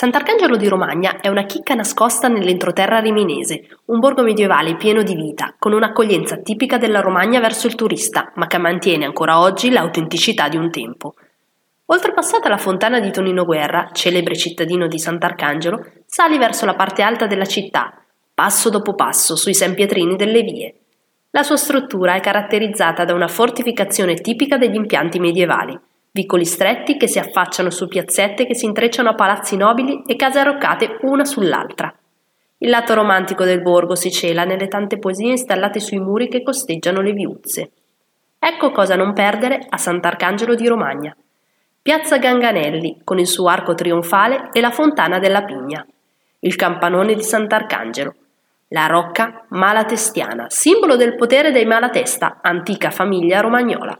Sant'Arcangelo di Romagna è una chicca nascosta nell'entroterra riminese, un borgo medievale pieno di vita, con un'accoglienza tipica della Romagna verso il turista, ma che mantiene ancora oggi l'autenticità di un tempo. Oltrepassata la fontana di Tonino Guerra, celebre cittadino di Sant'Arcangelo, sali verso la parte alta della città, passo dopo passo sui sempietrini delle vie. La sua struttura è caratterizzata da una fortificazione tipica degli impianti medievali, vicoli stretti che si affacciano su piazzette che si intrecciano a palazzi nobili e case arroccate una sull'altra. Il lato romantico del borgo si cela nelle tante poesie installate sui muri che costeggiano le viuzze. Ecco cosa non perdere a Sant'Arcangelo di Romagna. Piazza Ganganelli, con il suo arco trionfale e la fontana della Pigna. Il campanone di Sant'Arcangelo. La rocca malatestiana, simbolo del potere dei Malatesta, antica famiglia romagnola.